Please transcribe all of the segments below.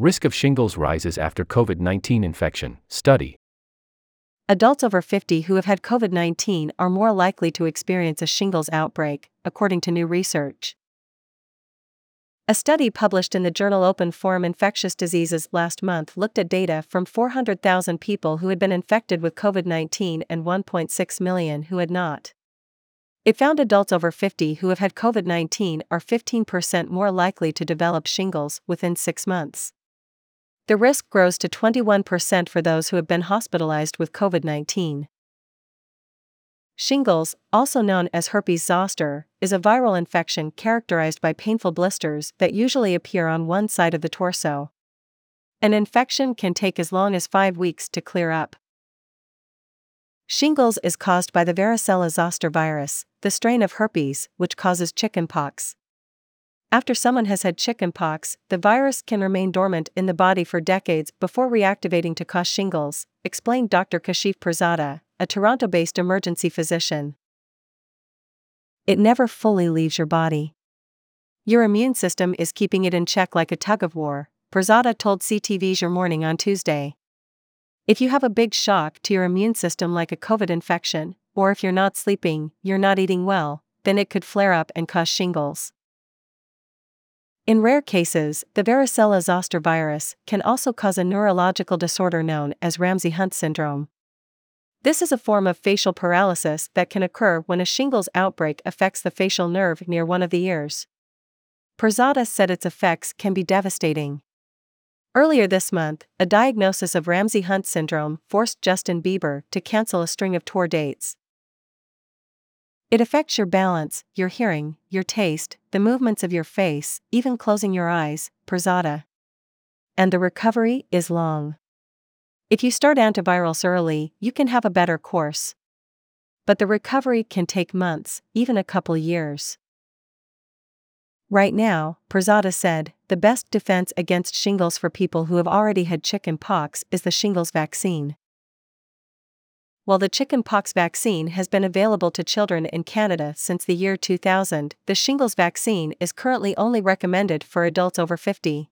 Risk of shingles rises after COVID 19 infection. Study. Adults over 50 who have had COVID 19 are more likely to experience a shingles outbreak, according to new research. A study published in the journal Open Forum Infectious Diseases last month looked at data from 400,000 people who had been infected with COVID 19 and 1.6 million who had not. It found adults over 50 who have had COVID 19 are 15% more likely to develop shingles within six months. The risk grows to 21% for those who have been hospitalized with COVID 19. Shingles, also known as herpes zoster, is a viral infection characterized by painful blisters that usually appear on one side of the torso. An infection can take as long as five weeks to clear up. Shingles is caused by the varicella zoster virus, the strain of herpes, which causes chickenpox. After someone has had chickenpox, the virus can remain dormant in the body for decades before reactivating to cause shingles, explained Dr. Kashif Pirzada, a Toronto based emergency physician. It never fully leaves your body. Your immune system is keeping it in check like a tug of war, Pirzada told CTV's Your Morning on Tuesday. If you have a big shock to your immune system like a COVID infection, or if you're not sleeping, you're not eating well, then it could flare up and cause shingles. In rare cases, the varicella zoster virus can also cause a neurological disorder known as Ramsay Hunt syndrome. This is a form of facial paralysis that can occur when a shingles outbreak affects the facial nerve near one of the ears. Pirzada said its effects can be devastating. Earlier this month, a diagnosis of Ramsay Hunt syndrome forced Justin Bieber to cancel a string of tour dates. It affects your balance, your hearing, your taste, the movements of your face, even closing your eyes, Pirzada. And the recovery is long. If you start antivirals early, you can have a better course. But the recovery can take months, even a couple years. Right now, Pirzada said, the best defense against shingles for people who have already had chicken pox is the shingles vaccine. While the chickenpox vaccine has been available to children in Canada since the year 2000, the shingles vaccine is currently only recommended for adults over 50.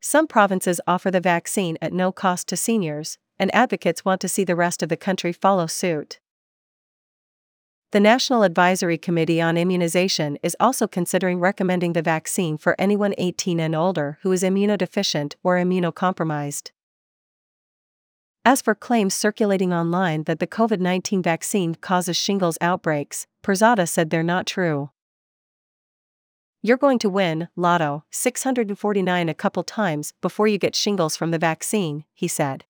Some provinces offer the vaccine at no cost to seniors, and advocates want to see the rest of the country follow suit. The National Advisory Committee on Immunization is also considering recommending the vaccine for anyone 18 and older who is immunodeficient or immunocompromised. As for claims circulating online that the COVID 19 vaccine causes shingles outbreaks, Pirzada said they're not true. You're going to win, Lotto, 649 a couple times before you get shingles from the vaccine, he said.